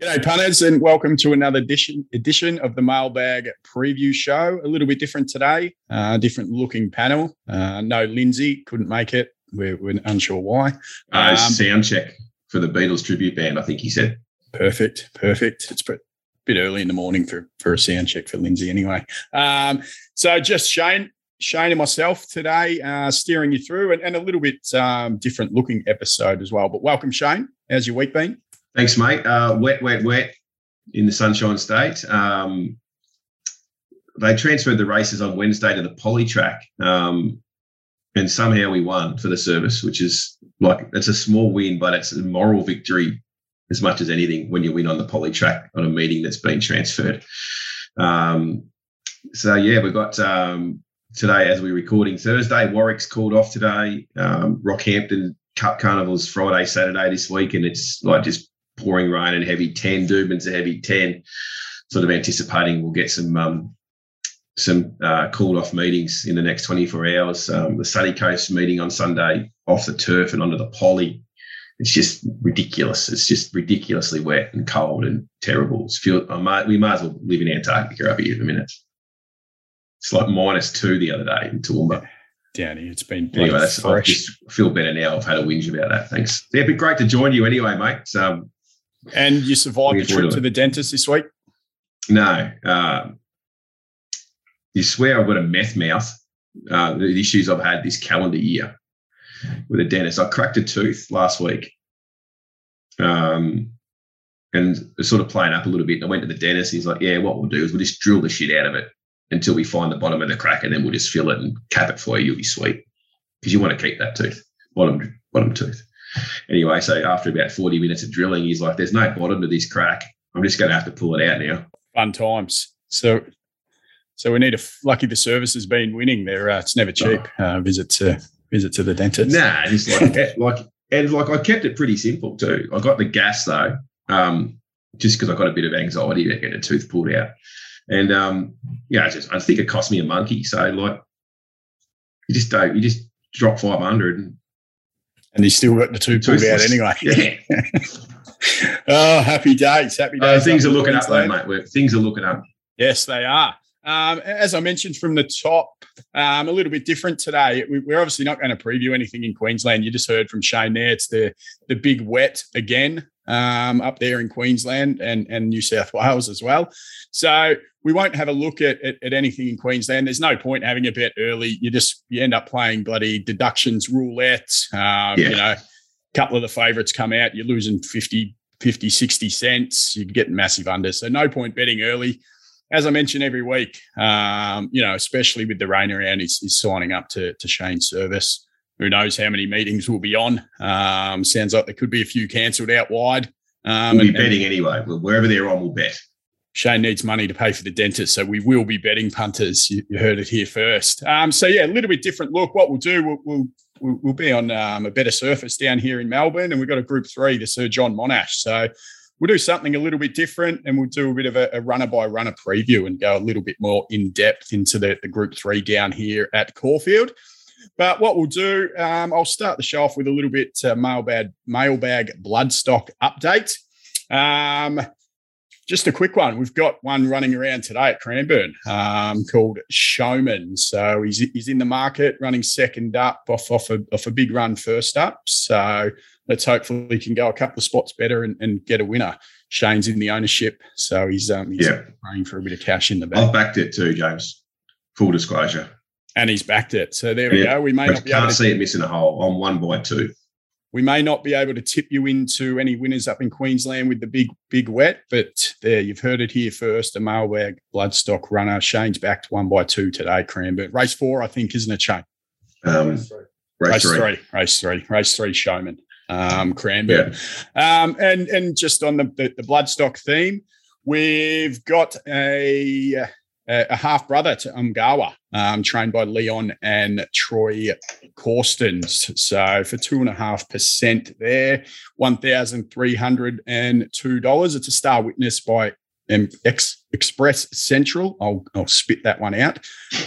G'day, punters, and welcome to another edition edition of the Mailbag Preview Show. A little bit different today, uh, different looking panel. Uh, no Lindsay couldn't make it. We're, we're unsure why. Uh, um, sound check for the Beatles tribute band. I think he said. Perfect, perfect. It's a bit early in the morning for for a sound check for Lindsay, anyway. Um, so just Shane, Shane and myself today, uh, steering you through, and, and a little bit um, different looking episode as well. But welcome, Shane. How's your week been? Thanks, mate. Uh, wet, wet, wet in the Sunshine State. Um, they transferred the races on Wednesday to the poly track, um, and somehow we won for the service, which is like it's a small win, but it's a moral victory as much as anything when you win on the poly track on a meeting that's been transferred. Um, so yeah, we've got um, today as we're recording Thursday. Warwick's called off today. Um, Rockhampton Cup Carnival's Friday, Saturday this week, and it's like just pouring rain and heavy 10. Doomben's a heavy 10. Sort of anticipating we'll get some um, some uh, cooled off meetings in the next 24 hours. Um, the Sunny Coast meeting on Sunday off the turf and onto the poly. It's just ridiculous. It's just ridiculously wet and cold and terrible. It's feel, might, we might as well live in Antarctica over here at the minute. It's like minus two the other day in Toowoomba. Down here, it's been anyway. That's fresh. I just feel better now. I've had a whinge about that. Thanks. Yeah, it'd be great to join you anyway, mate. um, and you survived the trip to the dentist this week? No. Uh, you swear I've got a meth mouth. Uh, the issues I've had this calendar year with a dentist. I cracked a tooth last week. Um, and sort of playing up a little bit. And I went to the dentist. he's like, "Yeah, what we'll do is we'll just drill the shit out of it until we find the bottom of the crack, and then we'll just fill it and cap it for you. You'll be sweet because you want to keep that tooth, bottom bottom tooth." Anyway, so after about 40 minutes of drilling, he's like, there's no bottom to this crack. I'm just going to have to pull it out now. Fun times. So, so we need a lucky the service has been winning there. Uh, it's never cheap. Oh. Uh, visit to visit to the dentist. Nah, it's like like and like I kept it pretty simple too. I got the gas though, um, just because I got a bit of anxiety about getting a tooth pulled out, and um, yeah, just I think it cost me a monkey. So like, you just don't you just drop five hundred and and he's still got the two pulled out anyway. Yeah. oh, happy days! Happy uh, days. Uh, things are looking up, though, mate. Things are looking up. Yes, they are. Um, as I mentioned from the top, um, a little bit different today. We, are obviously not going to preview anything in Queensland. You just heard from Shane there. It's the the big wet again um, up there in Queensland and and New South Wales as well. So we won't have a look at, at, at, anything in Queensland. There's no point having a bet early. You just you end up playing bloody deductions roulette. Um, yeah. You know, a couple of the favourites come out, you're losing 50, 50, 60 cents. You're getting massive under. So no point betting early. As I mentioned every week, um, you know, especially with the rain around, he's, he's signing up to, to Shane's service. Who knows how many meetings we'll be on? Um, sounds like there could be a few cancelled out wide. Um, we'll be and, betting and, anyway. Wherever they're on, we'll bet. Shane needs money to pay for the dentist, so we will be betting punters. You, you heard it here first. Um, so yeah, a little bit different look. What we'll do, we'll we'll, we'll be on um, a better surface down here in Melbourne, and we've got a Group Three, the Sir John Monash. So we'll do something a little bit different, and we'll do a bit of a, a runner by runner preview and go a little bit more in depth into the, the Group Three down here at Caulfield. But what we'll do, um, I'll start the show off with a little bit uh, mailbag mailbag bloodstock update. Um, just a quick one. We've got one running around today at Cranbourne um, called Showman. So he's, he's in the market, running second up off off a, off a big run first up. So let's hopefully can go a couple of spots better and, and get a winner. Shane's in the ownership, so he's um he's yeah. praying for a bit of cash in the bank. I've backed it too, James. Full disclosure. And he's backed it. So there we yeah. go. We may not be can't able to see it missing a hole. on one by two. We may not be able to tip you into any winners up in Queensland with the big, big wet, but there, you've heard it here first. A mailbag bloodstock runner. Shane's backed one by two today, Cranbourne. Race four, I think, isn't it, Shane? Um, race, three. Race, three. three. Race three. Race three, Showman. Um, Cranbourne. Yeah. Um, and, and just on the, the, the bloodstock theme, we've got a a half brother to Umgawa, um, trained by Leon and Troy Corstens. So for two and a half percent there, one thousand three hundred and two dollars. It's a star witness by X Express Central. I'll, I'll spit that one out.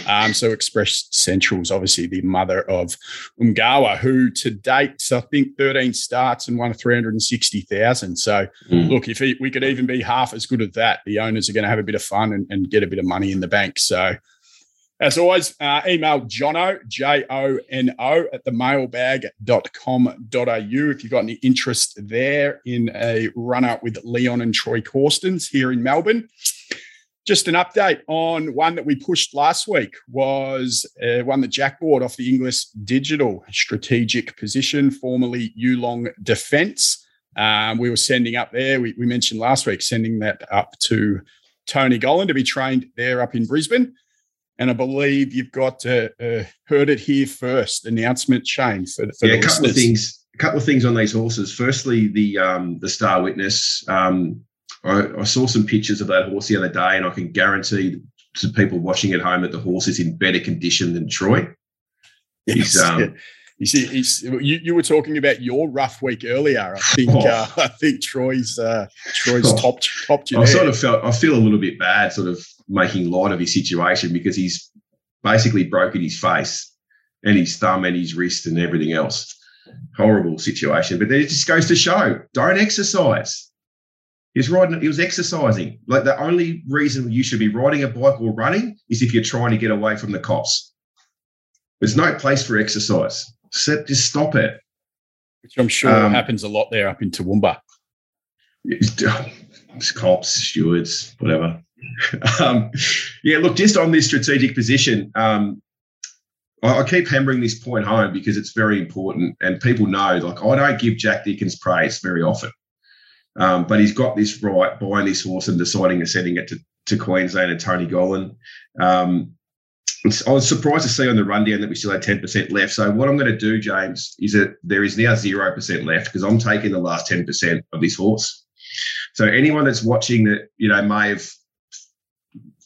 Um, so Express Central is obviously the mother of Umgawa, who to date, so I think 13 starts and won 360,000. So mm. look, if he, we could even be half as good as that, the owners are going to have a bit of fun and, and get a bit of money in the bank. So as always, uh, email Jono, J O N O, at the mailbag.com.au if you've got any interest there in a run up with Leon and Troy Corstens here in Melbourne. Just an update on one that we pushed last week was uh, one that Jack bought off the Inglis Digital strategic position, formerly Yulong Defence. Um, we were sending up there, we, we mentioned last week, sending that up to Tony Gollan to be trained there up in Brisbane. And I believe you've got to uh, heard it here first. Announcement, Shane, for, for yeah, a couple listeners. of things. A couple of things on these horses. Firstly, the um, the Star Witness. Um, I, I, saw some pictures of that horse the other day, and I can guarantee to people watching at home that the horse is in better condition than Troy. Yes. Um, you see, you, you were talking about your rough week earlier. I think oh. uh, I think Troy's uh, Troy's oh. top topped you. I sort of felt I feel a little bit bad, sort of making light of his situation because he's basically broken his face and his thumb and his wrist and everything else. Horrible situation. But then it just goes to show don't exercise. He's riding, he was exercising. Like the only reason you should be riding a bike or running is if you're trying to get away from the cops. There's no place for exercise. So just stop it. Which I'm sure um, happens a lot there up in Toowoomba. It's cops, stewards, whatever. um, yeah, look, just on this strategic position, um, I, I, keep hammering this point home because it's very important, and people know. Like, I don't give Jack Dickens praise very often, um, but he's got this right buying this horse and deciding to sending it to, to Queensland and Tony Gollan. I was surprised to see on the rundown that we still had 10% left. So what I'm going to do, James, is that there is now 0% left because I'm taking the last 10% of this horse. So anyone that's watching that, you know, may have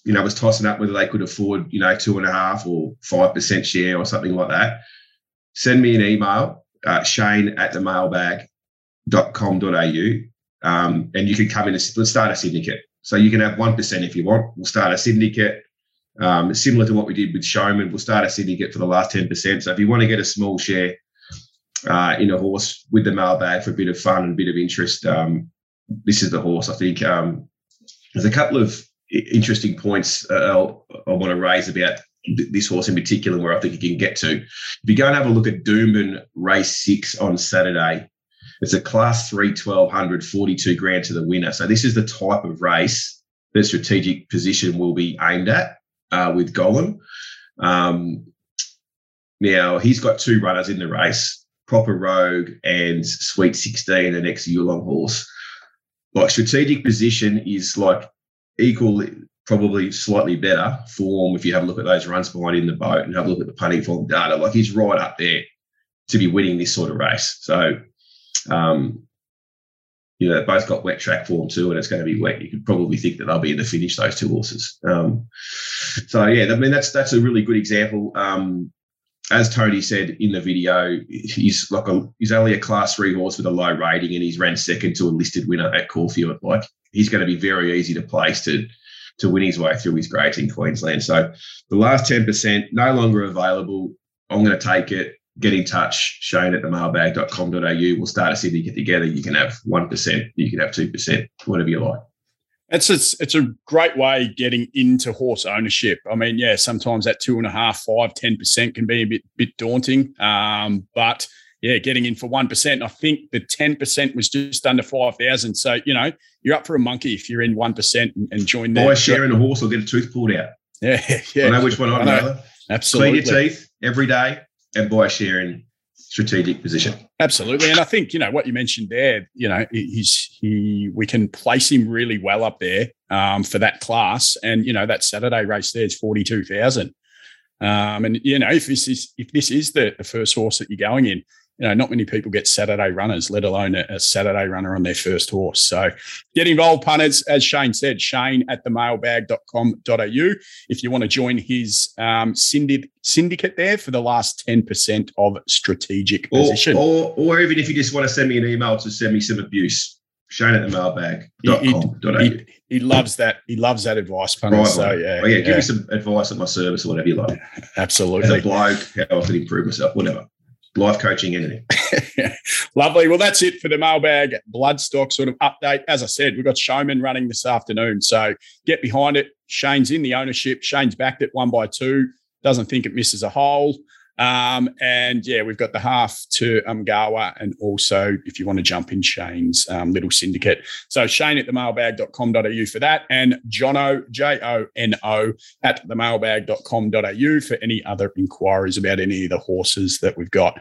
you know, was tossing up whether they could afford, you know, two and a half or five percent share or something like that, send me an email, uh, Shane at the mailbag.com.au, um, and you can come in and start a syndicate. So you can have one percent if you want. We'll start a syndicate. Um, similar to what we did with Showman, we'll start a syndicate for the last 10%. So if you want to get a small share uh, in a horse with the mailbag for a bit of fun and a bit of interest, um, this is the horse. I think um, there's a couple of interesting points uh, I want to raise about this horse in particular, where I think you can get to. If you go and have a look at Doomben race six on Saturday, it's a class three 1200, 42 grand to the winner. So this is the type of race that strategic position will be aimed at uh, with Gollan. Um, now he's got two runners in the race, Proper Rogue and Sweet 16, the next Yulong horse. Like strategic position is like equally, probably slightly better form if you have a look at those runs behind in the boat and have a look at the punting form data. Like he's right up there to be winning this sort of race. So, um, you know, both got wet track form too, and it's going to be wet. You could probably think that they'll be in the finish, those two horses. Um, so yeah, I mean that's that's a really good example. Um, as Tony said in the video, he's like a he's only a class three horse with a low rating, and he's ran second to a listed winner at Caulfield. Like he's going to be very easy to place to to win his way through his grades in Queensland. So the last 10% no longer available. I'm going to take it. Get in touch, Shane at the mailbag.com.au. We'll start a syndicate together. You can have 1%, you can have 2%, whatever you like. It's, it's it's a great way getting into horse ownership. I mean, yeah, sometimes that two and a half, five, ten percent can be a bit bit daunting. Um, but yeah, getting in for 1%. I think the 10% was just under 5,000. So, you know, you're up for a monkey if you're in 1% and, and join that. Buy a share in a horse or get a tooth pulled out. Yeah, yeah. I know which one I know. Absolutely. Clean your teeth every day and share in strategic position. Absolutely. And I think, you know, what you mentioned there, you know, he's, he, we can place him really well up there um, for that class. And, you know, that Saturday race there is 42,000. Um, and you know, if this is if this is the, the first horse that you're going in, you know, not many people get Saturday runners, let alone a, a, Saturday runner on their first horse. So get involved, punters. As Shane said, Shane at the mailbag.com.au. If you want to join his um, syndicate there for the last 10% of strategic or, position. Or, or even if you just want to send me an email to send me some abuse. Shane at the mailbag.com.au. He, he, he, loves that. He loves that advice, punter. Right, so, yeah, oh, yeah, give me some advice at my service or whatever you like. Absolutely. As a bloke, how I can improve myself, whatever. Life coaching, anything. Lovely. Well, that's it for the mailbag bloodstock sort of update. As I said, we've got Showman running this afternoon. So get behind it. Shane's in the ownership. Shane's backed it one by two. Doesn't think it misses a hole. Um, and yeah, we've got the half to Umgawa and also if you want to jump in Shane's um, little syndicate. So Shane at the mailbag.com.au for that and Jono, J O N O, at the mailbag.com.au for any other inquiries about any of the horses that we've got.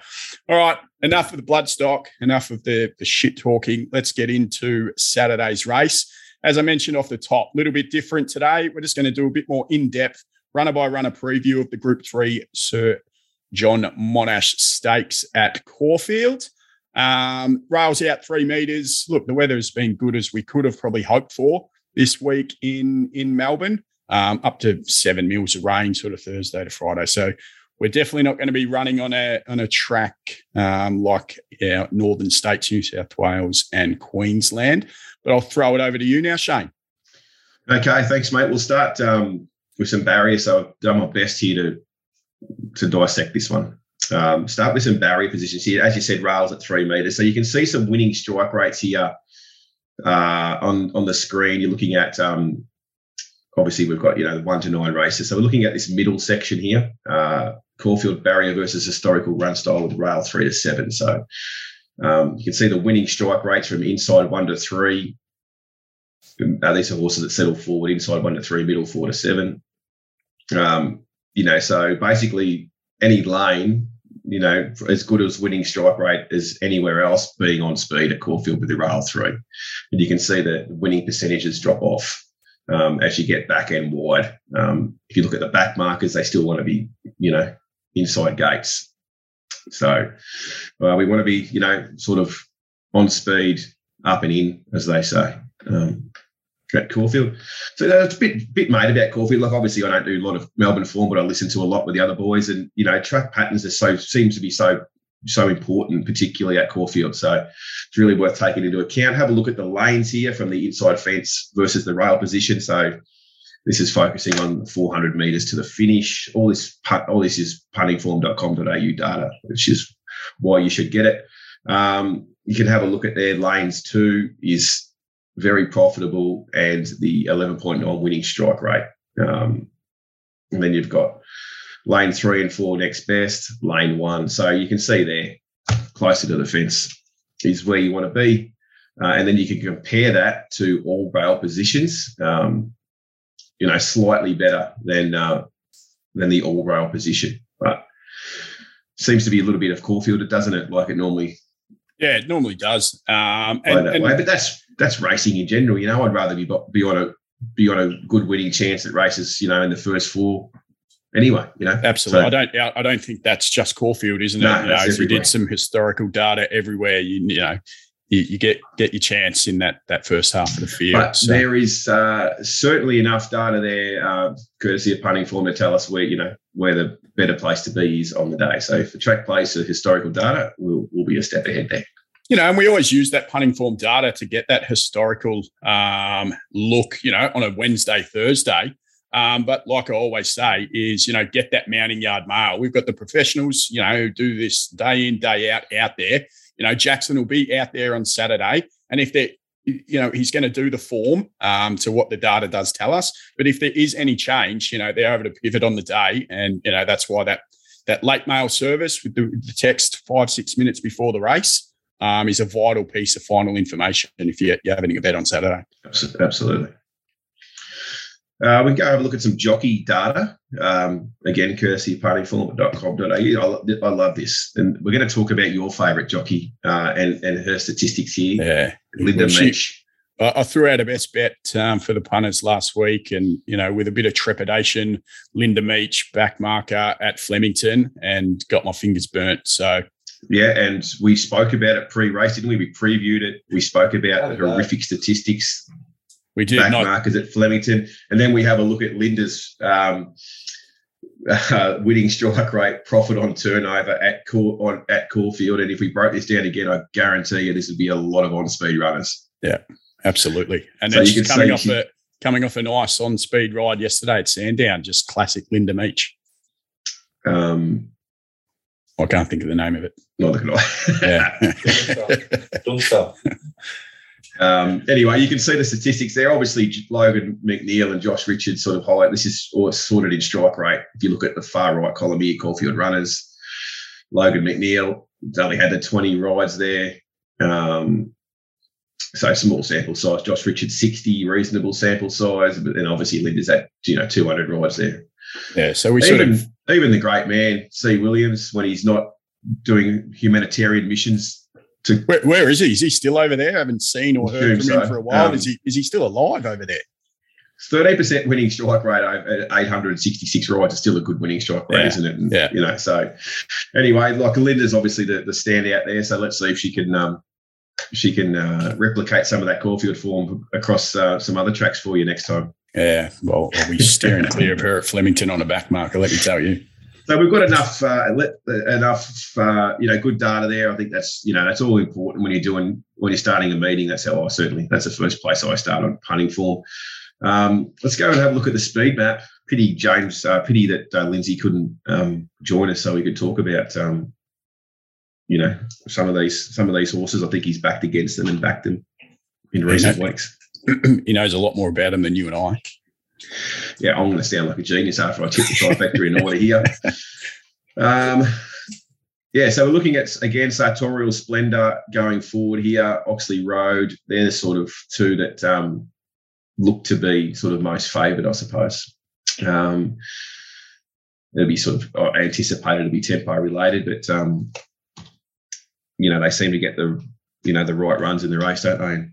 All right, enough of the bloodstock, enough of the, the shit talking. Let's get into Saturday's race. As I mentioned off the top, a little bit different today. We're just going to do a bit more in depth runner by runner preview of the Group 3 Sir John Monash Stakes at Caulfield. Um, rails out three meters. Look, the weather has been good as we could have probably hoped for this week in in Melbourne. Um, up to seven mils of rain, sort of Thursday to Friday. So we're definitely not going to be running on a on a track um, like our northern states, New South Wales and Queensland. But I'll throw it over to you now, Shane. Okay, thanks, mate. We'll start um, with some barriers. So I've done my best here to to dissect this one. Um, start with some barrier positions here. As you said, rails at three meters. So you can see some winning strike rates here uh, on on the screen. You're looking at um, obviously we've got you know one to nine races. So we're looking at this middle section here. Uh, Caulfield barrier versus historical run style with rail three to seven. So um, you can see the winning strike rates from inside one to three. Uh, these are horses that settle forward inside one to three, middle four to seven. Um, you know, so basically any lane, you know, as good as winning strike rate as anywhere else, being on speed at Caulfield with the rail three. And you can see that winning percentages drop off um, as you get back end wide. Um, if you look at the back markers, they still want to be, you know, inside gates. So uh, we want to be, you know, sort of on speed, up and in, as they say. Um, at Caulfield. So it's a bit bit made about Caulfield. Like obviously I don't do a lot of Melbourne form, but I listen to a lot with the other boys. And you know, track patterns are so seem to be so so important, particularly at Caulfield. So it's really worth taking into account. Have a look at the lanes here from the inside fence versus the rail position. So this is focusing on 400 meters to the finish. All this all this is puntingform.com.au data, which is why you should get it. Um, you can have a look at their lanes too. Is very profitable, and the 11.9 winning strike rate. Um, and then you've got lane three and four next best, lane one. So you can see there, closer to the fence is where you want to be. Uh, and then you can compare that to all rail positions, um, you know, slightly better than uh, than the all rail position. But seems to be a little bit of Caulfield, doesn't it? Like it normally. Yeah, it normally does. Um, and, that and, way. But that's that's racing in general. You know, I'd rather be be on a be on a good winning chance at races. You know, in the first four. Anyway, you know, absolutely. So, I don't. I don't think that's just Caulfield, isn't no, it? You know, if we did some historical data everywhere, you, you know, you, you, get get your chance in that that first half of the field. But so. there is uh, certainly enough data there, uh, courtesy of punting form, to tell us where you know where the better place to be is on the day. So for track place or historical data, we'll we'll be a step ahead there you know, and we always use that punting form data to get that historical um, look, you know, on a Wednesday, Thursday. Um, but like I always say, is you know, get that mounting yard mail. We've got the professionals, you know, who do this day in, day out, out there. You know, Jackson will be out there on Saturday, and if they you know, he's going to do the form um, to what the data does tell us. But if there is any change, you know, they're able to pivot on the day, and you know that's why that that late mail service with the, the text five six minutes before the race um, is a vital piece of final information if you're, you're having a bet on Saturday. Absolutely. Uh, we can go have a look at some jockey data. Um, again, courtesy of puntingform.com.au. I, I love this. And we're going to talk about your favourite jockey uh, and, and her statistics here. Yeah. Linda well, Meech. I threw out a best bet um, for the punters last week, and you know, with a bit of trepidation, Linda Meech back marker at Flemington, and got my fingers burnt. So yeah, and we spoke about it pre-race, didn't we? We previewed it. We spoke about the horrific statistics. We did back not- markers at Flemington, and then we have a look at Linda's um, uh, winning strike rate, profit on turnover at Cool on at Caulfield. And if we broke this down again, I guarantee you this would be a lot of on-speed runners. Yeah, absolutely. And so then she's coming off she, a coming off a nice on speed ride yesterday at Sandown, just classic Linda Meech. Um, I can't think of the name of it. Neither can I. Yeah. Um, anyway, you can see the statistics there. Obviously, Logan McNeil and Josh Richards sort of highlight this is all sorted in strike rate. If you look at the far right column here, Caulfield runners, Logan McNeil only had the 20 rides there. Um, so small sample size. Josh Richards, 60, reasonable sample size. But then obviously Linda's at, you know, 200 rides there. Yeah. So we even, sort of. Even the great man, C. Williams, when he's not doing humanitarian missions to, where, where is he? Is he still over there? I haven't seen or heard from so. him for a while. Um, is he is he still alive over there? Thirty percent winning strike rate at 866 rides is still a good winning strike rate, yeah. isn't it? And, yeah. You know, so anyway, like Linda's obviously the, the standout there. So let's see if she can um, she can uh, replicate some of that Caulfield form across uh, some other tracks for you next time. Yeah, well, I'll be staring clear of her at Flemington on a back marker. Let me tell you. So we've got enough, uh, enough, uh, you know, good data there. I think that's, you know, that's all important when you're doing, when you're starting a meeting. That's how I certainly, that's the first place I start on punting form. Um, let's go and have a look at the speed map. Pity James, uh, pity that uh, Lindsay couldn't um, join us so we could talk about, um, you know, some of these, some of these horses. I think he's backed against them and backed them in recent weeks. He knows a lot more about them than you and I yeah, I'm going to sound like a genius after I tip the trifecta in order here. Um, yeah, so we're looking at again Sartorial Splendor going forward here. Oxley Road, they're the sort of two that um, look to be sort of most favoured, I suppose. Um, it'll be sort of uh, anticipated to be tempo related, but um, you know they seem to get the you know the right runs in the race, don't they?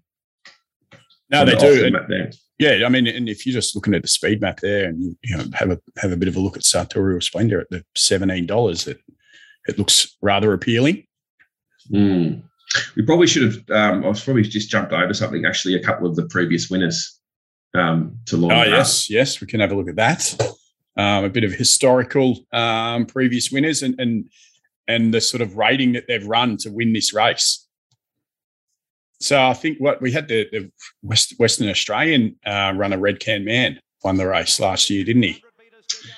No, they do. And, yeah, I mean, and if you're just looking at the speed map there, and you know have a have a bit of a look at Sartorial Splendor at the seventeen dollars, it it looks rather appealing. Mm. We probably should have. Um, I was probably just jumped over something. Actually, a couple of the previous winners um, to launch. Oh yes, up. yes, we can have a look at that. Um, a bit of historical um, previous winners and and and the sort of rating that they've run to win this race. So I think what we had the, the West, Western Australian uh, runner, Red Can Man, won the race last year, didn't he?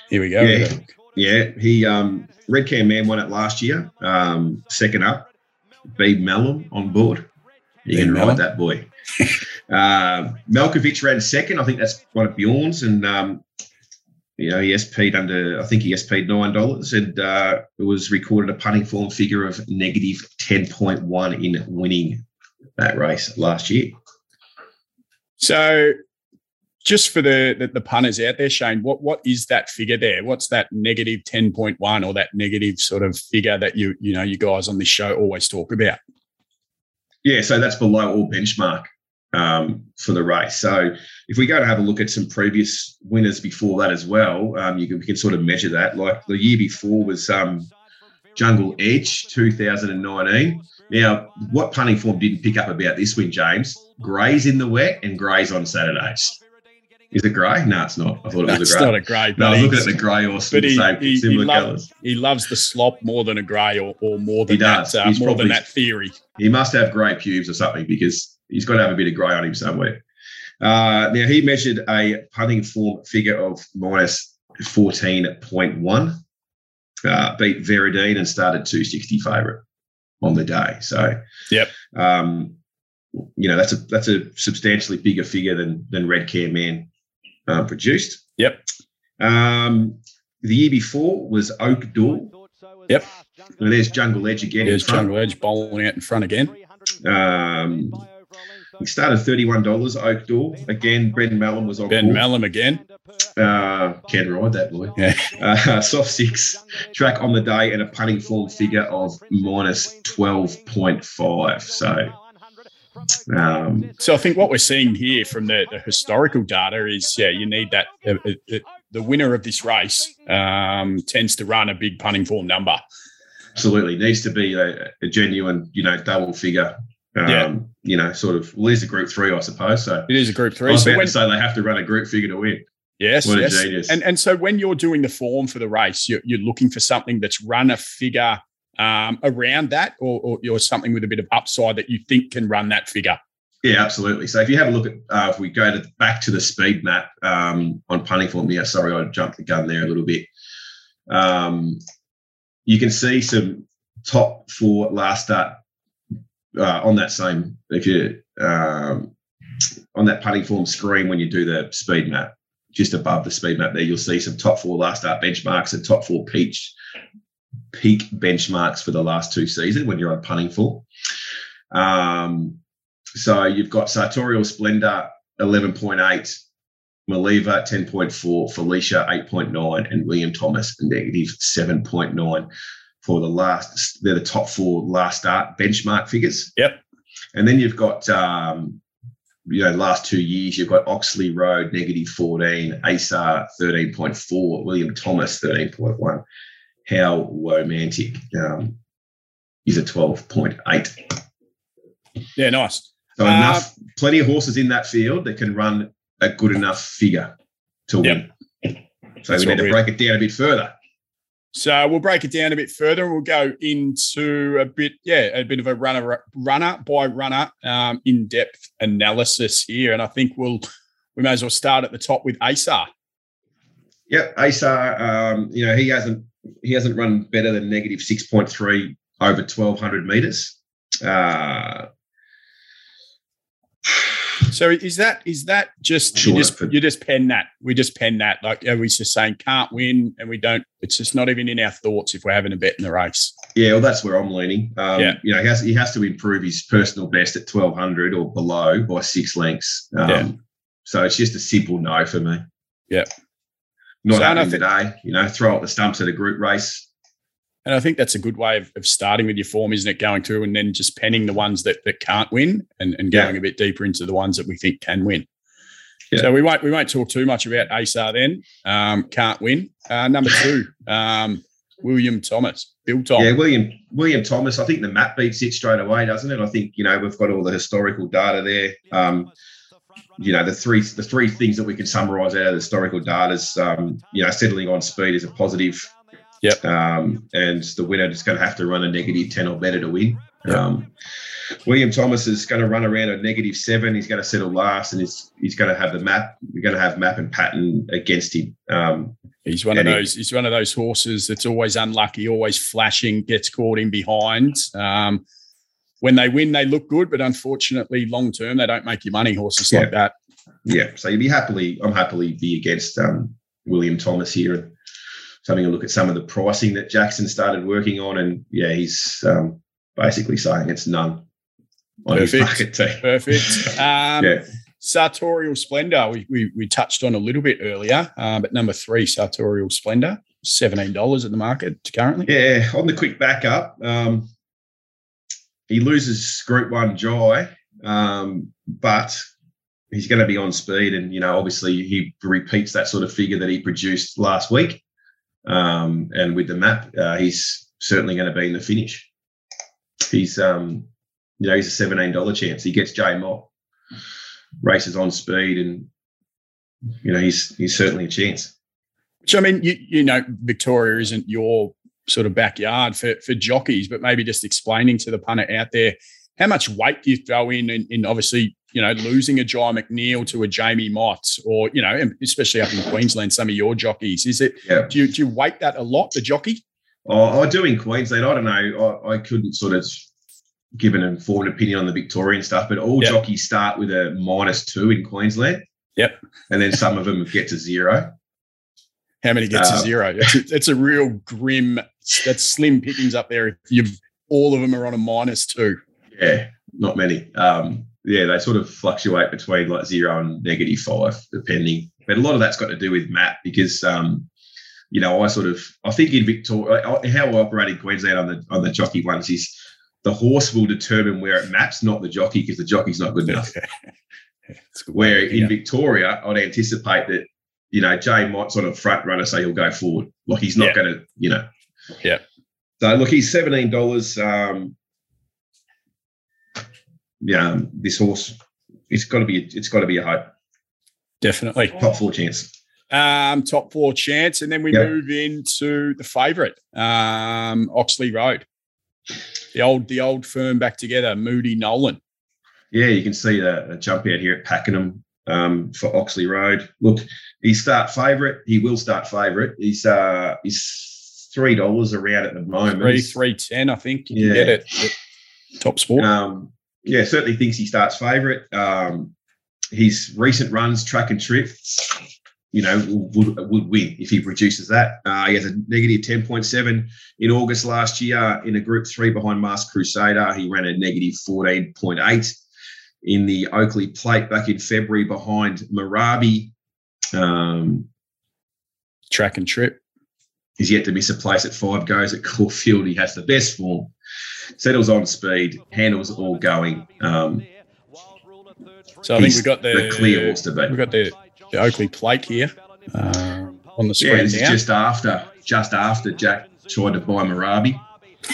Here we go. Yeah, yeah. He um, Red Can Man won it last year. Um, second up, B Melham on board. You can ride that boy. uh, Malkovich ran second. I think that's one of Bjorn's, and um, you know he SP'd under. I think he SP'd nine dollars, and uh, it was recorded a punting form figure of negative ten point one in winning that race last year. So, just for the, the, the punters out there, Shane, what what is that figure there? What's that negative ten point one or that negative sort of figure that you you know you guys on this show always talk about? Yeah, so that's below all benchmark um, for the race. So if we go to have a look at some previous winners before that as well, um, you can, we can sort of measure that. Like the year before was um, Jungle Edge 2019. Now, what punting form didn't pick up about this win, James? Greys in the wet and greys on Saturdays. Is it grey? No, it's not. I thought it was That's a grey. not a grey. No, I was looking at the grey or some he, same he, similar he colours. He loves the slop more than a grey or, or more than that. Uh, more probably, than that theory. He must have grey pubes or something because he's got to have a bit of grey on him somewhere. Uh, now he measured a punting form figure of minus fourteen point one. Uh, beat Veridine and started two sixty favourite on the day. So, yep. Um, you know that's a that's a substantially bigger figure than than Red Can Man uh, produced. Yep. Um, the year before was Oak Door. Yep. And there's Jungle Edge again. There's Jungle Edge bowling out in front again. Um, he started $31 Oak Door. Again, Brendan Melham was on Ben Melham again. Uh, can ride that boy. Yeah. Uh, soft six track on the day and a punting form figure of minus 12.5. So. Um, so I think what we're seeing here from the, the historical data is, yeah, you need that. Uh, uh, the winner of this race um, tends to run a big punting form number. Absolutely, needs to be a, a genuine, you know, double figure um, yeah. You know, sort of, well, there's a group three, I suppose. So it is a group three. I was so about when, to say they have to run a group figure to win. Yes, what yes. genius. And and so when you're doing the form for the race, you're, you're looking for something that's run a figure um, around that, or, or, or something with a bit of upside that you think can run that figure. Yeah, absolutely. So if you have a look at, uh, if we go to back to the speed map um, on punting form, yeah, sorry, I jumped the gun there a little bit. Um, you can see some top four last start uh, on that same, if you um, on that punting form screen when you do the speed map, just above the speed map there, you'll see some top four last start benchmarks and top four peach peak benchmarks for the last two seasons when you're on punting form. Um, so you've got Sartorial Splendor 11.8, Maliva 10.4, Felicia 8.9, and William Thomas negative 7.9 for the last. They're the top four last start benchmark figures. Yep. And then you've got um, you know last two years you've got Oxley Road negative 14, ASAR 13.4, William Thomas 13.1. How romantic um, is a 12.8? Yeah, nice. So uh, enough, plenty of horses in that field that can run a good enough figure to yep. win. So That's we need to break it down a bit further. So we'll break it down a bit further and we'll go into a bit, yeah, a bit of a runner, runner by runner, um, in depth analysis here. And I think we'll we may as well start at the top with ASAR. Yep, ASAR. Um, you know he hasn't he hasn't run better than negative six point three over twelve hundred meters. Uh, so is that is that just sure, you just you just pen that we just pen that like are we just saying can't win and we don't it's just not even in our thoughts if we're having a bet in the race. Yeah, well that's where I'm leaning. Um, yeah. you know he has he has to improve his personal best at 1200 or below by six lengths. Um, yeah. So it's just a simple no for me. Yeah. Not so happening today. You know, throw up the stumps at a group race. And I think that's a good way of, of, starting with your form, isn't it? Going through and then just penning the ones that, that can't win and, and going yeah. a bit deeper into the ones that we think can win. Yeah. So we won't we won't talk too much about ASAR then. Um, can't win. Uh, number two, um, William Thomas, Bill Tom. Yeah, William William Thomas. I think the map beats it straight away, doesn't it? I think you know we've got all the historical data there. Um, you know the three the three things that we can summarise out of the historical data is um, you know settling on speed is a positive Yep. Um, and the winner is going to have to run a negative 10 or better to win. Yep. Um, William Thomas is going to run around a negative seven. He's going to settle last, and he's he's going to have the map. We're going to have map and pattern against him. Um, he's one of those. He, he's one of those horses that's always unlucky, always flashing, gets caught in behind. Um, when they win, they look good, but unfortunately, long term, they don't make you money. Horses yeah. like that. Yeah. So you'd be happily. I'm happily be against um, William Thomas here. Having a look at some of the pricing that Jackson started working on, and yeah, he's um, basically saying it's none on Perfect. his market team. Perfect. Um, yeah. Sartorial Splendor, we, we, we touched on a little bit earlier, uh, but number three, Sartorial Splendor, seventeen dollars at the market currently. Yeah, on the quick backup, um, he loses Group One Jye, um, but he's going to be on speed, and you know, obviously, he repeats that sort of figure that he produced last week. Um, and with the map, uh, he's certainly going to be in the finish. He's, um, you know, he's a seventeen dollar chance. He gets J Mott, races on speed, and you know, he's he's certainly a chance. Which I mean, you you know, Victoria isn't your sort of backyard for for jockeys, but maybe just explaining to the punter out there how much weight do you throw in, and, in obviously you know, losing a Jye McNeil to a Jamie Mott, or you know, especially up in Queensland, some of your jockeys. Is it? Yeah. Do you do you weight that a lot, the jockey? Oh, I do in Queensland. I don't know. I, I couldn't sort of give an informed opinion on the Victorian stuff, but all yep. jockeys start with a minus two in Queensland. Yep. And then some of them get to zero. How many get to uh, zero? It's a, it's a real grim. That's slim pickings up there. If you've all of them are on a minus two. Yeah, not many. Um, yeah, they sort of fluctuate between like zero and negative five, depending. But a lot of that's got to do with map because, um, you know, I sort of I think in Victoria, how I operate in Queensland on the on the jockey ones is the horse will determine where it maps, not the jockey, because the jockey's not good enough. where in yeah. Victoria, I'd anticipate that you know Jay might sort of front runner, so he'll go forward. Like he's not yeah. going to, you know. Yeah. So look, he's seventeen dollars. Um, yeah, this horse, it's got to be, it's got to be a hope. Definitely top four chance. Um, top four chance, and then we yep. move into the favourite, um, Oxley Road. The old, the old firm back together. Moody Nolan. Yeah, you can see the jump out here at Pakenham um, for Oxley Road. Look, he's start favourite. He will start favourite. He's uh, he's three dollars around at the moment. Three three ten, I think. You Yeah. can get it top sport. Um, yeah, certainly thinks he starts favourite. Um, his recent runs, track and trip, you know, would, would win if he produces that. Uh, he has a negative 10.7 in August last year in a group three behind Masked Crusader. He ran a negative 14.8 in the Oakleigh Plate back in February behind Marabi. Um, Track and trip. He's yet to miss a place at five goes at Caulfield. He has the best form, settles on speed, handles all going. Um, So I think we got the, the clear horse to beat. we got the, the Oakleigh plate here uh, on the Yeah, screen this is now. just after, just after Jack tried to buy Marabi.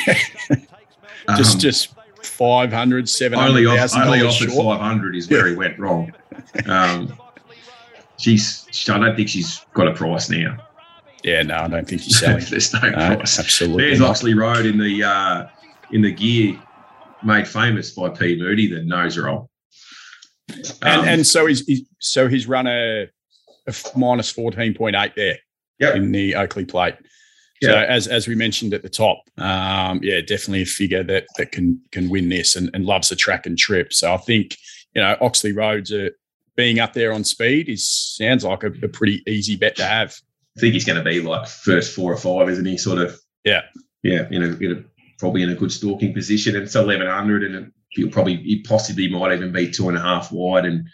just Um, just 500, only off, only dollars offered short. 500 is where he went wrong. Um, she's, I don't think she's got a price now. Yeah, no, I don't think she's selling. There's no No, price. absolutely. There's not. Oxley Road in the uh, in the gear made famous by P Moody, the nose roll. and Um, and so he's, he's so he's run a minus fourteen point eight there Yep. in the Oakleigh plate. So Yeah. as as we mentioned at the top, um, yeah, definitely a figure that that can can win this and, and loves the track and trip. So I think you know Oxley Roads are being up there on speed is sounds like a, a pretty easy bet to have. I think he's going to be like first four or five, isn't he? Sort of. Yeah. Yeah, You know, in a probably in a good stalking position. And it's eleven hundred, and he'll probably he possibly might even be two and a half wide and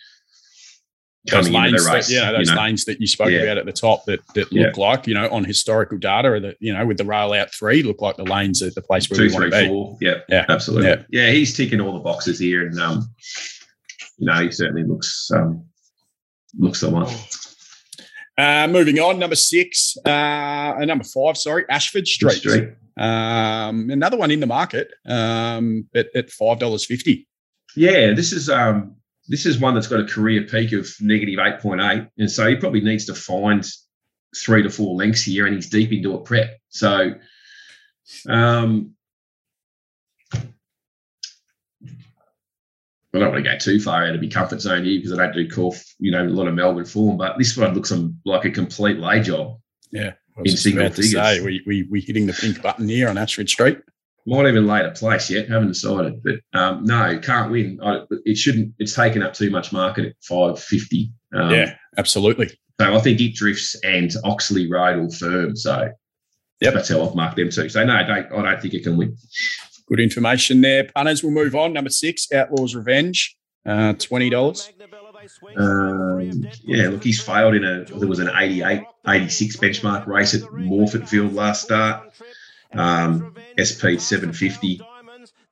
Those coming into the race. that, you know, those lanes that you spoke Yeah. about at the top that that Yeah. look like you know on historical data that you know with the rail out three look like the lanes at the place where two, we want three, to be. four. Yeah, Yeah. absolutely. Yeah. Yeah. he's ticking all the boxes here, and um, you know, he certainly looks um, looks the one. Uh, moving on, number six, uh, uh, number five, sorry, Ashford Street. Street. Um, another one in the market um, at, at five dollars fifty. Yeah, this is um, this is one that's got a career peak of negative eight point eight, and so he probably needs to find three to four lengths here, and he's deep into a prep. So, um, I don't want to go too far out of my comfort zone here because I don't do call, you know, a lot of Melbourne form, but this one looks um, like a complete lay job. Yeah, I In single about to say we we we hitting the pink button here on Ashford Street. Might even lay a place yet. Haven't decided, but um, no, can't win. I, it shouldn't. It's taken up too much market at five fifty. Um, yeah, absolutely. So I think it drifts and Oxley Road will firm. So Yep. that's how I've marked them too. So no, I don't, I don't think it can win. Good information there. Punters We'll move on. Number six, Outlaws Revenge, uh, twenty dollars. Um, yeah, look, he's failed in a there was an 88, 86 benchmark race at Morphettville last start. Um, SP seven fifty.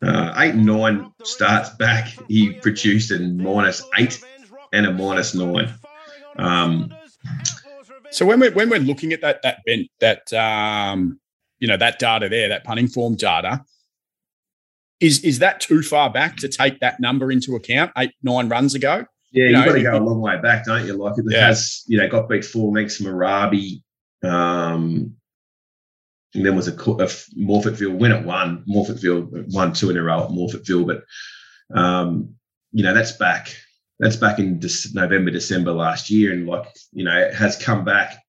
Uh, eight and nine starts back. He produced a minus eight and a minus nine. Um, So when we're when we're looking at that that bent that um, you know that data there, that punting form data, is is that too far back to take that number into account? Eight nine runs ago. Yeah, You you know, got to go a long way back, don't you? Like it Yeah. has, you know, got beat four lengths Marabi. Um, and then was a, co- Morphettville win at one. Morphettville won two in a row at Morphettville, but um, you know that's back. That's back in Dec- November, December last year, and like you know, it has come back.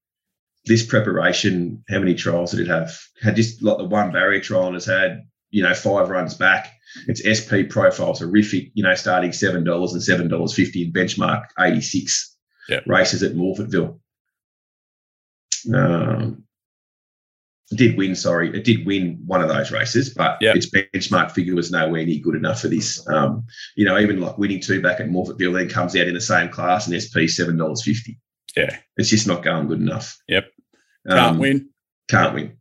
This preparation, how many trials did it have? Had just like the one barrier trial and has had you know five runs back. Its SP profile terrific, you know, starting seven dollars and seven dollars fifty in benchmark eighty six Yeah. races at Morphettville. Um, did win, sorry, it did win one of those races, but Yeah. its benchmark figure was nowhere near good enough for this. Um, you know, even like winning two back at Morphettville, then comes out in the same class and SP seven dollars fifty. Yeah, It's just not going good enough. Yep. can't Um, win. Can't win.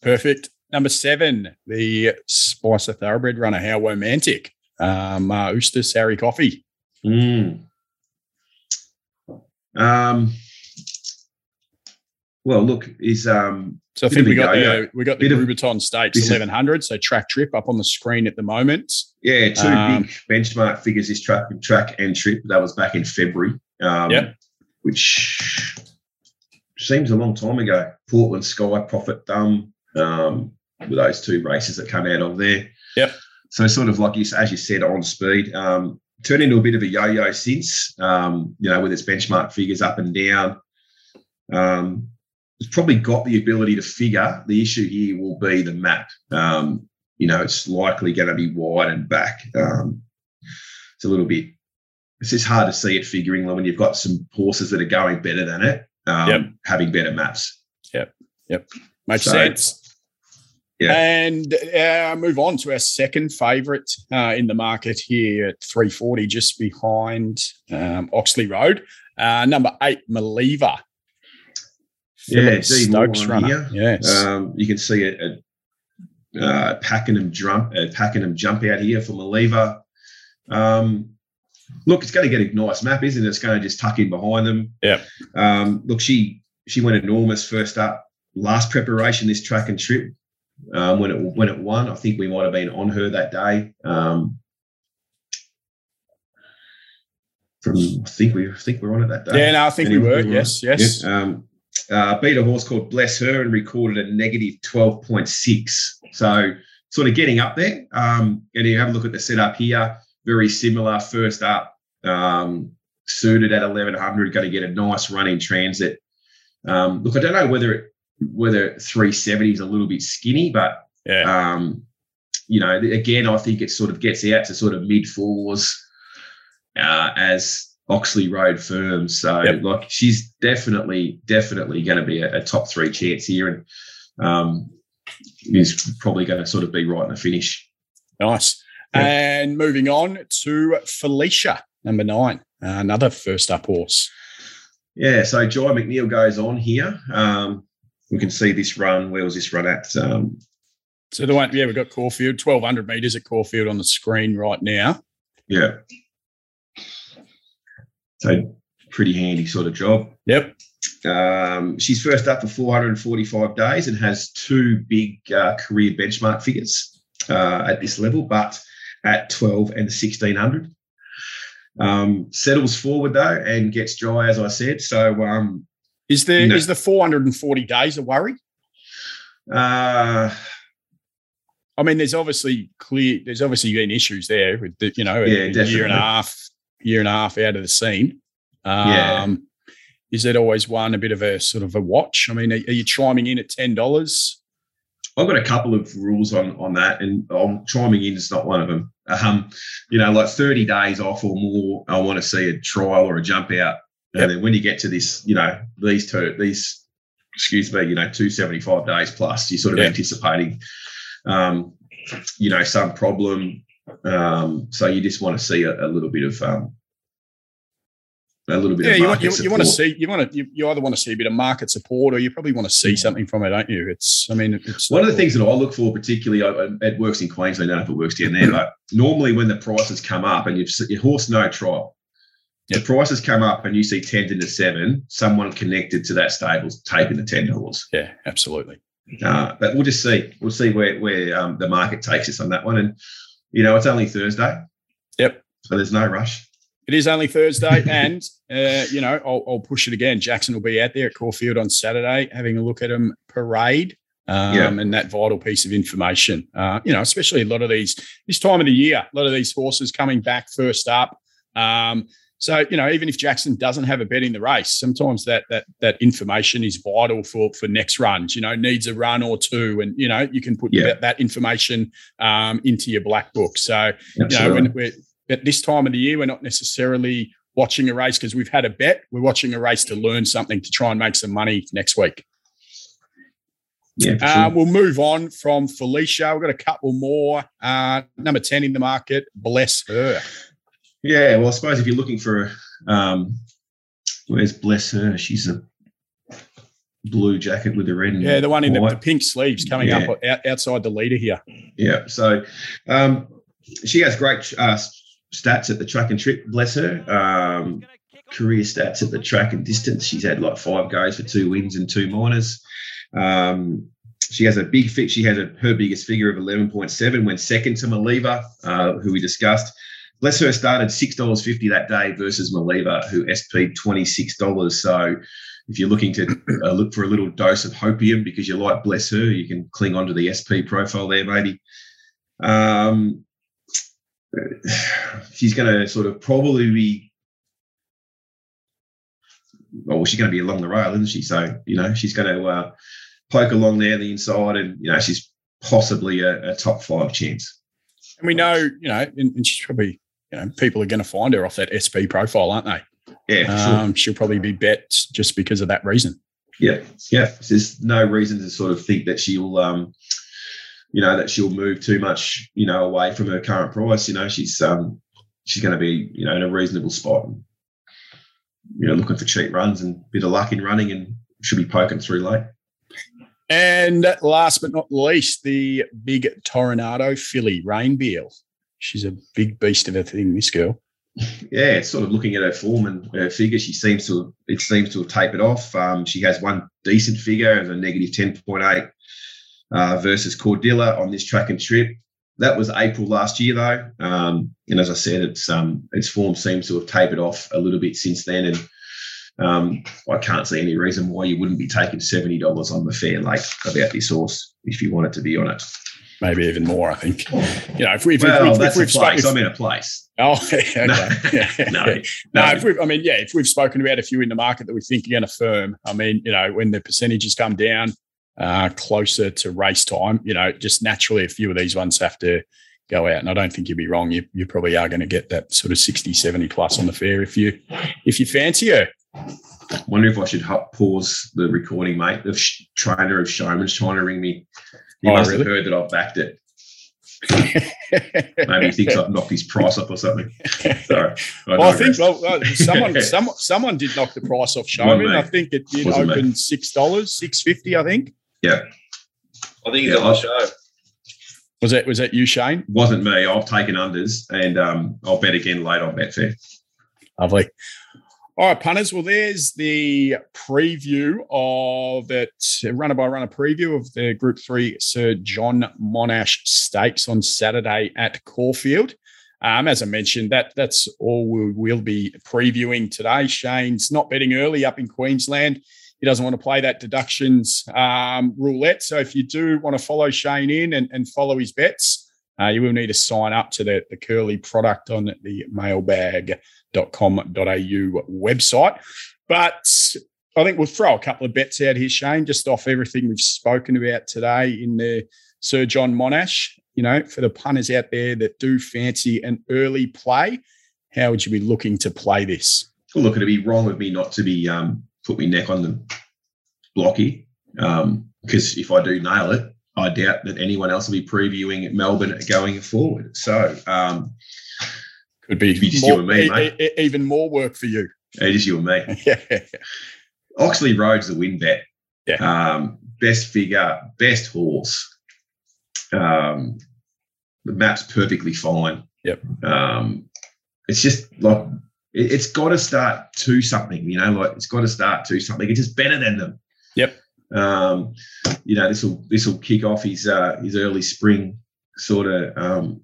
Perfect. Number seven, the Spicer Thoroughbred runner. How romantic. Um, uh, Harry Coffee. Mm. Um, well, look, is um, So I think we got the we got the of- Rubiton Stakes eleven hundred. So track trip up on the screen at the moment. yeah, two Um, big benchmark figures this track, track and trip. That was back in February. Um, Yep. Which seems a long time ago. Portland Sky, Profit Dumb, um, with those two races that come out of there. Yep. So sort of like you, as you said, on speed. Um, turned into a bit of a yo-yo since, um, you know, with its benchmark figures up and down. Um, it's probably got the ability to figure the issue here will be the map. Um, you know, it's likely going to be wide and back. Um, it's a little bit, it's just hard to see it figuring when you've got some horses that are going better than it, um, yep. having better maps. Yep. Yep. Makes so, sense. Yeah. And uh, move on to our second favourite uh, in the market here at 340, just behind um, Oxley Road. Uh, number eight, Maliva. Yeah, Stokes runner. Here. Yes. Um, you can see a, a uh, Pakenham jump, a Pakenham jump out here for Maliva. Um, look, it's going to get a nice map, isn't it? It's going to just tuck in behind them. Yeah. Um, look, she she went enormous first up. Last preparation this track and trip um, when it when it won. I think we might have been on her that day. Um, from I think we I think we are on it that day. Yeah, no, I think we were. We were yes, yes. Yeah. Um, uh, beat a horse called Bless Her and recorded a negative twelve point six. So sort of getting up there. Um, and you have a look at the setup here. Very similar. First up, um, suited at eleven hundred, going to get a nice run in transit. Um, look, I don't know whether it whether 370 is a little bit skinny, but yeah. um, you know, again, I think it sort of gets out to sort of mid fours uh, as Oxley Road firms. So yep. like she's definitely, definitely going to be a, a, top three chance here, and um, is probably going to sort of be right in the finish. Nice. Yeah. And moving on to Felicia, number nine, another first up horse. Yeah, so Jye McNeil goes on here. Um, we can see this run. Where was this run at? Um, so the one, yeah, we've got Caulfield, 1200 metres at Caulfield on the screen right now. Yeah. So pretty handy sort of job. Yep. Um, she's first up for 445 days and has two big uh, career benchmark figures uh, at this level, but at 12 and 1600. Um, settles forward though and gets dry, as I said. So um, is there no. is the 440 days a worry? Uh I mean, there's obviously clear. There's obviously been issues there with the, you know yeah, a, year and a half, year and a half out of the scene. Um, yeah. Is that always one a bit of a sort of a watch? I mean, are, are you chiming in at ten dollars? I've got a couple of rules on on that, and I'm chiming in is not one of them. Um, you know, like 30 days off or more, I want to see a trial or a jump out and then when you get to this, you know, these two, these, excuse me, you know, 275 days plus, you're sort of yep. anticipating, um, you know, some problem. Um, so you just want to see a, a little bit of, um, a little bit of, yeah, you want, you, you, want to see you want to you, you, either want to see a bit of market support or you probably want to see something from it, don't you? It's I mean it's one of the things that I look for particularly it works in Queensland, I don't know if it works down there, but normally when the prices come up and you've your horse no trial, Yep. The prices come up and you see 10 to the seven, someone connected to that stable's taking the $10. Yeah, absolutely. Uh, but we'll just see. We'll see where, where um, the market takes us on that one. And, you know, it's only Thursday. Yep. So there's no rush. It is only Thursday. and, uh, you know, I'll, I'll, push it again. Jackson will be out there at Caulfield on Saturday having a look at them parade. Um, yeah. and that vital piece of information. Uh, you know, especially a lot of these this time of the year, a lot of these horses coming back first up. Um, so you know, even if Jackson doesn't have a bet in the race, sometimes that that that information is vital for for next runs. You know, needs a run or two, and you know you can put yeah. that, that, information um, into your black book. So Absolutely. you know, when we're at this time of the year, we're not necessarily watching a race because we've had a bet. We're watching a race to learn something to try and make some money next week. Yeah, uh, sure. uh, we'll move on from Felicia. We've got a couple more. Uh, number 10 in the market, bless her. Yeah, well, I suppose if you're looking for, um, where's bless her? She's a blue jacket with the red. yeah, the one in the, the, pink sleeves coming yeah. up out, outside the leader here. Yeah, so um, she has great uh, stats at the track and trip. Bless her. Um, career stats at the track and distance. She's had like five goes for two wins and two minors. Um, she has a big fit. She has a, her biggest figure of 11.7 when second to Maliva, uh, who we discussed. Bless her started six dollars fifty that day versus Maliva, who SP'd twenty six dollars. So if you're looking to uh, look for a little dose of hopium because you like Bless her, you can cling onto the SP profile there, maybe. Um, she's going to sort of probably be. Well, she's going to be along the rail, isn't she? So you know, she's going to uh, poke along there the inside, and you know, she's possibly a, a top five chance. And we know, you know, and, and, she's probably, you know, people are going to find her off that SP profile, aren't they? Yeah, um, sure. She'll probably be bet just because of that reason. Yeah, yeah. There's no reason to sort of think that she'll, um, you know, that she'll move too much, you know, away from her current price. You know, she's um, she's going to be, you know, in a reasonable spot. And, you know, looking for cheap runs and a bit of luck in running, and should be poking through late. And last but not least, the big Toronado filly, Rain Beal. She's a big beast of a thing, this girl. Yeah, sort of looking at her form and her figure, she seems to it seems to have tapered off. Um, she has one decent figure as a negative ten point eight uh, versus Cordilla on this track and trip. That was April last year, though, um, and as I said, its um, its form seems to have tapered off a little bit since then, and um, I can't see any reason why you wouldn't be taking seventy dollars on the fair lake about this horse if you wanted to be on it. Maybe even more, I think. You know, if we've well, if, that's if we've. If, I'm in a place. Oh, okay. no, no, no. no if we I mean, yeah, if we've spoken about a few in the market that we think are going to firm, I mean, you know, when the percentages come down uh, closer to race time, you know, just naturally a few of these ones have to go out. And I don't think you'd be wrong. You, you probably are going to get that sort of 60, 70 plus on the fair if you if you fancy her. I wonder if I should pause the recording, mate. The sh- trainer of Showman's trying to ring me. He oh, must really? have heard that I've backed it. Maybe he thinks I've knocked his price up or something. Sorry. I well, I think well, uh, someone, someone, someone did knock the price off Showman. I think it did Wasn't open me. six dollars, six fifty. I think. Yeah. I think it's yeah, on the show. Was that was that you, Shane? Wasn't me. I've taken unders, and um, I'll bet again late on Betfair. Lovely. All right, punters. Well, there's the preview of it, runner by runner preview of the Group Three Sir John Monash Stakes on Saturday at Caulfield. Um, as I mentioned, that that's all we will be previewing today. Shane's not betting early up in Queensland. He doesn't want to play that deductions um, roulette. So if you do want to follow Shane in and, and follow his bets, uh, you will need to sign up to the, the Curly product on the mailbag com.au website. But I think we'll throw a couple of bets out here, Shane, just off everything we've spoken about today in the Sir John Monash. You know, for the punters out there that do fancy an early play, how would you be looking to play this? Well, look, it'd be wrong of me not to be um, put my neck on the blocky because um, if I do nail it, I doubt that anyone else will be previewing Melbourne going forward. So um, could be, be just more, you and me, mate. E- even more work for you. It is you and me. yeah. Oxley Road's the win bet. Yeah. Um, best figure, best horse. Um, the map's perfectly fine. Yep. Um, it's just like it, has got to start to something, you know, like it's got to start to something. It's just better than them. Yep. Um, you know, this will this will kick off his uh, his early spring sort of um,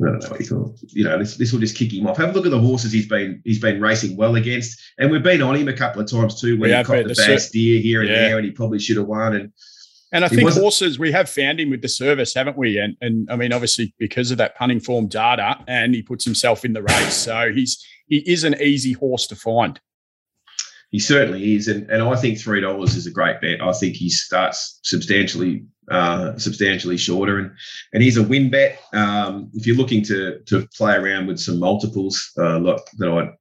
I don't know what you call it. You know, this, this will just kick him off. Have a look at the horses he's been he's been racing well against, and we've been on him a couple of times too. When we he caught the bad steer here and yeah. there, and he probably should have won. And and I think horses we have found him with the service, haven't we? And and I mean, obviously because of that punting form data, and he puts himself in the race, so he's he is an easy horse to find. He certainly is, and and I think three dollars is a great bet. I think he starts substantially uh, substantially shorter. And and he's a win bet. Um, if you're looking to to play around with some multiples, uh, look that I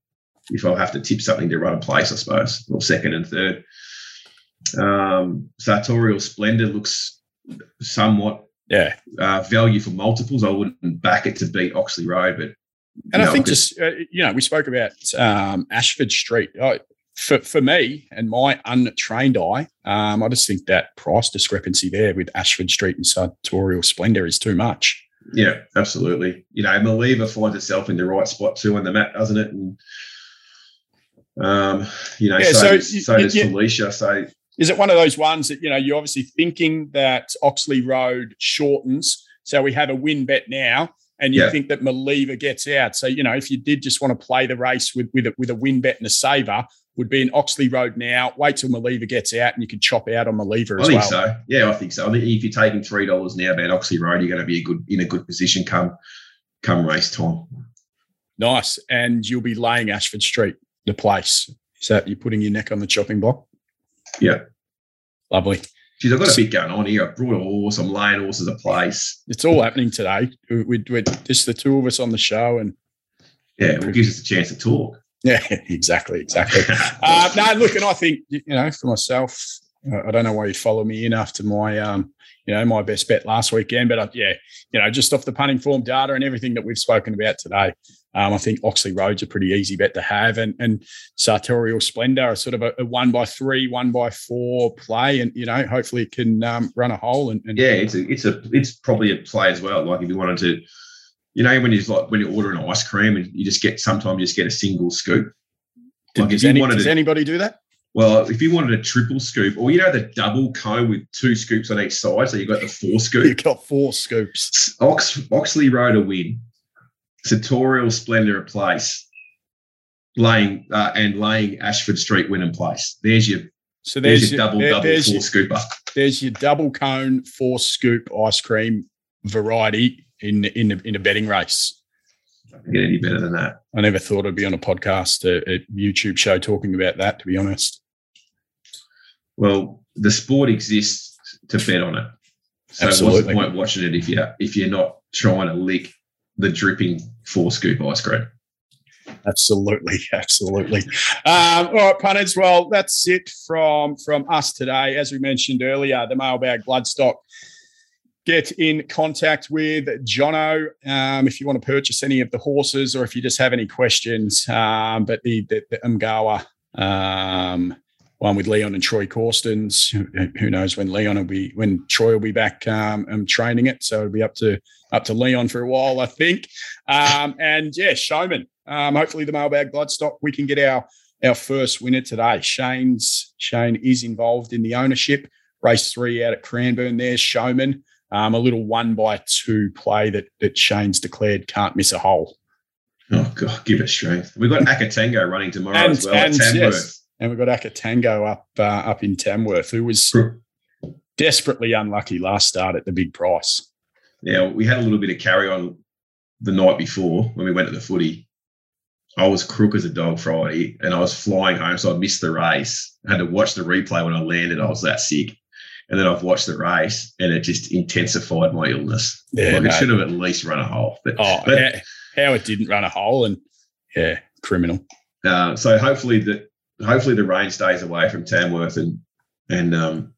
if I have to tip something to run a place, I suppose, or second and third. Um, Sartorial Splendor looks somewhat yeah uh, value for multiples. I wouldn't back it to beat Oxley Road, but and I think just uh, you know we spoke about um, Ashford Street. I, for, for me and my untrained eye, um, I just think that price discrepancy there with Ashford Street and Sartorial Splendor is too much. Yeah, absolutely. You know, Maliva finds itself in the right spot too on the map, doesn't it? And um, you know, yeah, so, so, does, so does Felicia. So is it one of those ones that you know you're obviously thinking that Oxley Road shortens, so we have a win bet now, and you yeah. think that Maliva gets out. So you know, if you did just want to play the race with with a, with a win bet and a saver, would be in Oxley Road now. Wait till Maliva gets out and you can chop out on Maliva as well. I think well. so. Yeah, I think so. I think if you're taking three dollars now about Oxley Road, you're going to be a good in a good position come come race time. Nice. And you'll be laying Ashford Street, the place. Is that you're putting your neck on the chopping block? Yeah. Lovely. Geez, I've got a bit going on here. I brought a horse. I'm laying horses a place. It's all happening today. We, we're just the two of us on the show, and yeah, it gives us a chance to talk. Yeah, exactly, exactly. uh, no, look, and I think you know, for myself, I don't know why you follow me in after my, um, you know, my best bet last weekend, but uh, yeah, you know, just off the punting form data and everything that we've spoken about today, um, I think Oxley Road's a pretty easy bet to have, and and Sartorial Splendor are sort of a, a, one by three, one by four play, and you know, hopefully it can um, run a hole. And, and, yeah, it's a it's a it's probably a play as well. Like if you wanted to, you know, when you like when you're ordering ice cream and you just get sometimes you just get a single scoop. Like does, any, does to, anybody do that? Well, if you wanted a triple scoop, or you know the double cone with two scoops on each side, so you got the four scoop. You got four scoops. Ox, Oxley Road a win. Sartorial Splendor a place, laying uh, and laying Ashford Street win in place. There's your so there's, there's your double there, double four your, scooper. There's your double cone four scoop ice cream variety in in a, in a betting race. Get any better than that. I never thought I'd be on a podcast, a, a YouTube show talking about that. To be honest. Well, the sport exists to bet on it. So Absolutely. what's the point watching it if you if you're not trying to lick the dripping four scoop ice cream. Absolutely, absolutely. Um, all right, punters. Well, that's it from from us today. As we mentioned earlier, the mailbag bloodstock. Get in contact with Jono um, if you want to purchase any of the horses, or if you just have any questions. Um, but the the, the Umgawa um, one with Leon and Troy Corstens. Who knows when Leon will be when Troy will be back um, training it. So it'll be up to up to Leon for a while, I think. Um, and yeah, Showman. Um, hopefully the mailbag bloodstock we can get our our first winner today. Shane's Shane is involved in the ownership. Race three out at Cranbourne. There's Showman. Um, a little one by two play that that Shane's declared can't miss a hole. Oh God, give it strength. We've got Akatango running tomorrow and, as well and, at Yes, and we've got Akatango up uh, up in Tamworth, who was desperately unlucky last start at the big price. Now we had a little bit of carry on the night before when we went to the footy. I was crook as a dog Friday, and I was flying home, so I missed the race. I had to watch the replay when I landed. I was that sick, and then I've watched the race, and it just intensified my illness. Yeah, like no. it should have at least run a hole. But, oh, but, how, how, it didn't run a hole, and yeah, criminal. Uh, so hopefully that hopefully the rain stays away from Tamworth and and um,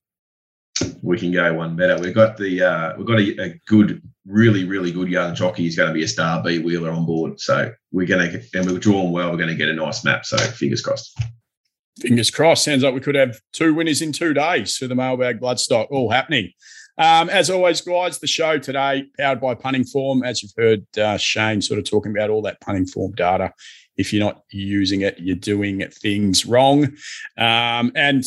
we can go one better. We've got the uh, we've got a, a, good, really, really good young jockey. He's going to be a star B wheeler on board. So we're going to and we've drawn well. We're going to get a nice map. So fingers crossed. Fingers crossed. Sounds like we could have two winners in two days for the mailbag bloodstock. All happening. Um, as always, guys, the show today powered by Punting Form. As you've heard uh, Shane sort of talking about all that punting form data if you're not using it, you're doing things wrong. Um, and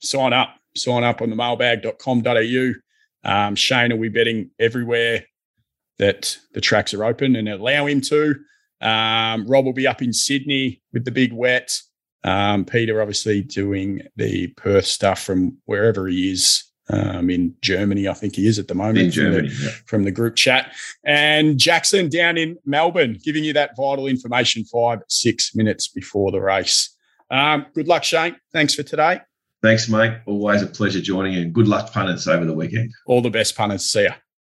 sign up, sign up on the mailbag.com.au. Um, Shane will be betting everywhere that the tracks are open and allow him to. Um, Rob will be up in Sydney with the big wet. Um, Peter, obviously, doing the Perth stuff from wherever he is um, in Germany, I think he is at the moment in Germany, from, the, yeah. from the group chat. And Jackson down in Melbourne, giving you that vital information five, six minutes before the race. Um, good luck, Shane. Thanks for today. Thanks, mate. Always a pleasure joining you. And good luck, punters, over the weekend. All the best, punters. See ya.